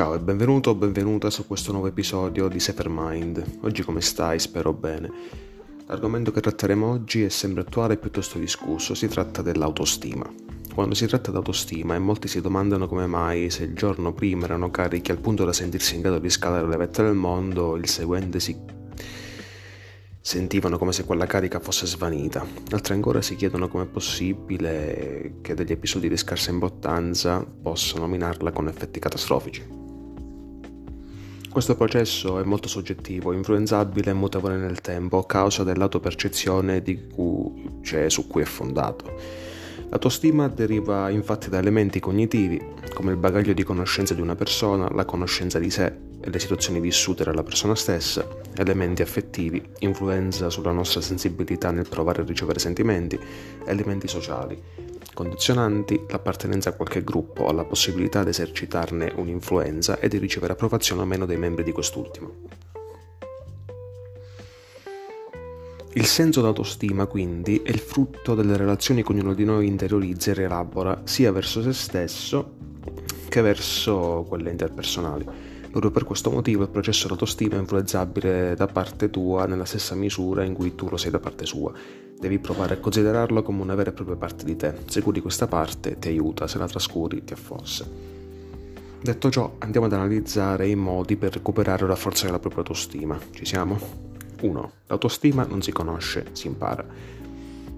Ciao e benvenuto o benvenuta su questo nuovo episodio di Safer Mind. Oggi come stai? Spero bene. L'argomento che tratteremo oggi è sempre attuale e piuttosto discusso, si tratta dell'autostima. Quando si tratta d'autostima e molti si domandano come mai se il giorno prima erano carichi al punto da sentirsi in grado di scalare le vette del mondo, il seguente si sentivano come se quella carica fosse svanita. Altri ancora si chiedono come è possibile che degli episodi di scarsa importanza possano minarla con effetti catastrofici. Questo processo è molto soggettivo, influenzabile e mutevole nel tempo a causa dell'autopercezione cui, cioè, su cui è fondato. L'autostima deriva infatti da elementi cognitivi, come il bagaglio di conoscenza di una persona, la conoscenza di sé e le situazioni vissute dalla persona stessa, elementi affettivi, influenza sulla nostra sensibilità nel provare e ricevere sentimenti, elementi sociali, condizionanti l'appartenenza a qualche gruppo o la possibilità di esercitarne un'influenza e di ricevere approvazione o meno dei membri di quest'ultimo. Il senso d'autostima, quindi, è il frutto delle relazioni che ognuno di noi interiorizza e rielabora sia verso se stesso che verso quelle interpersonali. Proprio per questo motivo il processo d'autostima è influenzabile da parte tua nella stessa misura in cui tu lo sei da parte sua. Devi provare a considerarlo come una vera e propria parte di te. Se curi questa parte ti aiuta, se la trascuri ti affossa. Detto ciò, andiamo ad analizzare i modi per recuperare o rafforzare la propria autostima. Ci siamo? 1. L'autostima non si conosce, si impara.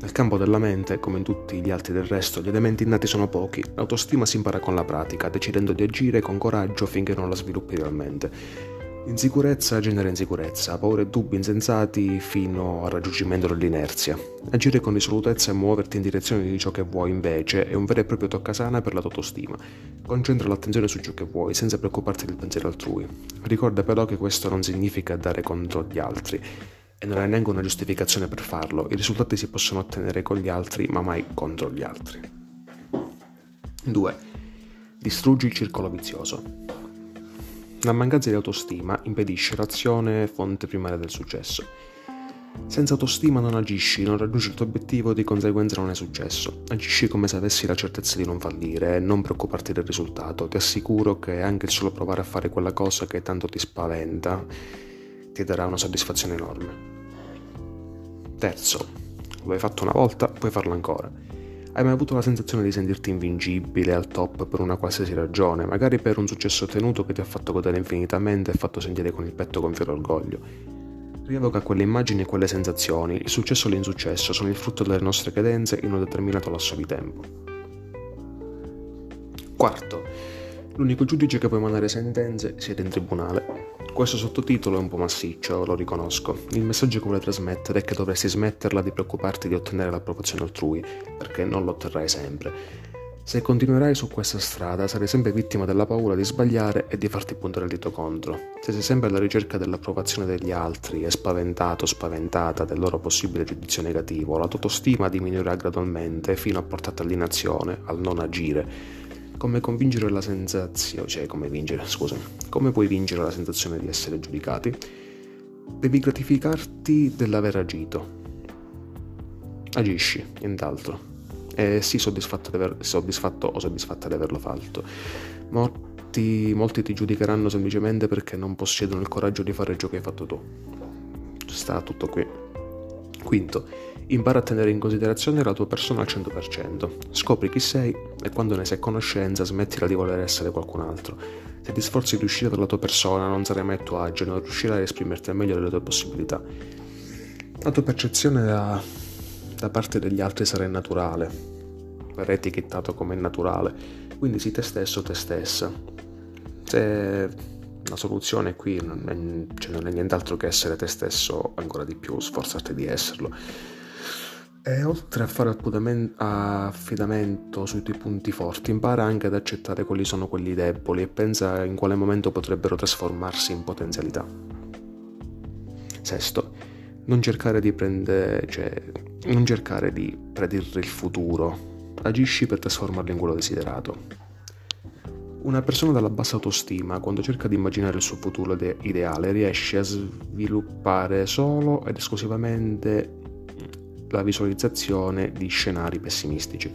Nel campo della mente, come in tutti gli altri del resto, gli elementi innati sono pochi. L'autostima si impara con la pratica, decidendo di agire con coraggio finché non la sviluppi realmente. Insicurezza genera insicurezza, paure e dubbi insensati fino al raggiungimento dell'inerzia. Agire con risolutezza e muoverti in direzione di ciò che vuoi invece è un vero e proprio toccasana per la tua autostima. Concentra l'attenzione su ciò che vuoi senza preoccuparti del pensiero altrui. Ricorda però che questo non significa dare contro agli altri e non è neanche una giustificazione per farlo. I risultati si possono ottenere con gli altri, ma mai contro gli altri. 2. Distruggi il circolo vizioso. La mancanza di autostima impedisce l'azione fonte primaria del successo. Senza autostima non agisci, non raggiungi il tuo obiettivo, di conseguenza non è successo. Agisci come se avessi la certezza di non fallire e non preoccuparti del risultato. Ti assicuro che anche solo provare a fare quella cosa che tanto ti spaventa ti darà una soddisfazione enorme. Terzo, lo hai fatto una volta, puoi farlo ancora. Hai mai avuto la sensazione di sentirti invincibile al top per una qualsiasi ragione, magari per un successo ottenuto che ti ha fatto godere infinitamente e fatto sentire con il petto gonfio d'orgoglio? Rievoca quelle immagini e quelle sensazioni, il successo o l'insuccesso sono il frutto delle nostre cadenze in un determinato lasso di tempo. Quarto, l'unico giudice che può emanare sentenze siete in tribunale. Questo sottotitolo è un po' massiccio, lo riconosco. Il messaggio che vuole trasmettere è che dovresti smetterla di preoccuparti di ottenere l'approvazione altrui, perché non lo otterrai sempre. Se continuerai su questa strada sarai sempre vittima della paura di sbagliare e di farti puntare il dito contro. Se sei sempre alla ricerca dell'approvazione degli altri e spaventato o spaventata del loro possibile giudizio negativo, la tua autostima diminuirà gradualmente fino a portarti all'inazione, al non agire come convincere la sensazione, cioè come vincere, scusami, come puoi vincere la sensazione di essere giudicati? Devi gratificarti dell'aver agito. Agisci, nient'altro. E sii soddisfatto, soddisfatto o soddisfatta di averlo fatto. Molti, molti ti giudicheranno semplicemente perché non possiedono il coraggio di fare ciò che hai fatto tu. Sta tutto qui. Quinto, impara a tenere in considerazione la tua persona al 100%. Scopri chi sei e quando ne sei a conoscenza smettila di voler essere qualcun altro. Se ti sforzi di uscire dalla tua persona non sarai mai a tuo agio e non riuscirai a esprimerti al meglio delle tue possibilità. La tua percezione da, da parte degli altri sarà innaturale, verrai etichettato come innaturale, quindi sii te stesso te stessa. Se la soluzione qui non è, cioè non è nient'altro che essere te stesso ancora di più, sforzarti di esserlo. E oltre a fare affidamento sui tuoi punti forti, impara anche ad accettare quali sono quelli deboli e pensa in quale momento potrebbero trasformarsi in potenzialità. Sesto, non cercare di prendere, cioè, non cercare di predire il futuro, agisci per trasformarlo in quello desiderato. Una persona dalla bassa autostima, quando cerca di immaginare il suo futuro ideale, riesce a sviluppare solo ed esclusivamente la visualizzazione di scenari pessimistici.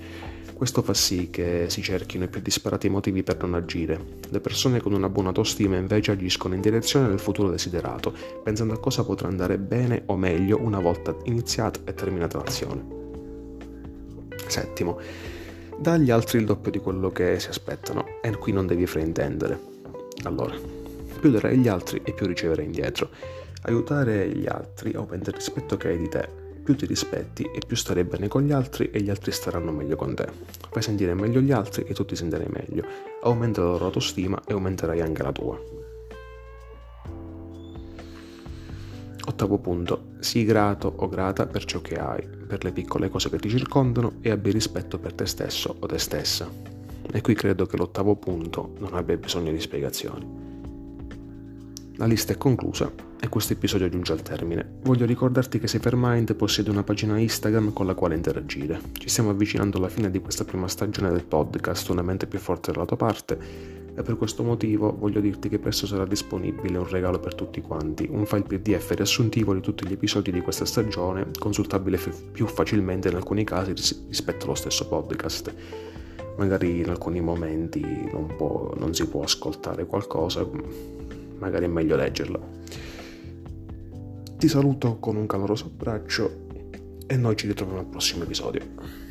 Questo fa sì che si cerchino i più disparati motivi per non agire. Le persone con una buona autostima invece agiscono in direzione del futuro desiderato, pensando a cosa potrà andare bene o meglio una volta iniziata e terminata l'azione. Settimo, dagli altri il doppio di quello che si aspettano e qui non devi fraintendere. Allora, più darai agli altri e più riceverai indietro. Aiutare gli altri aumenta il rispetto che hai di te più ti rispetti e più starai bene con gli altri e gli altri staranno meglio con te. Fai sentire meglio gli altri e tu ti sentirai meglio. Aumenta la loro autostima e aumenterai anche la tua. Ottavo punto. Sii grato o grata per ciò che hai, per le piccole cose che ti circondano e abbi rispetto per te stesso o te stessa. E qui credo che l'ottavo punto non abbia bisogno di spiegazioni. La lista è conclusa e questo episodio giunge al termine. Voglio ricordarti che Safermind possiede una pagina Instagram con la quale interagire. Ci stiamo avvicinando alla fine di questa prima stagione del podcast, una mente più forte dalla tua parte, e per questo motivo voglio dirti che presto sarà disponibile un regalo per tutti quanti, un file PDF riassuntivo di tutti gli episodi di questa stagione, consultabile f- più facilmente in alcuni casi rispetto allo stesso podcast. Magari in alcuni momenti non, può, non si può ascoltare qualcosa magari è meglio leggerla. Ti saluto con un caloroso abbraccio e noi ci ritroviamo al prossimo episodio.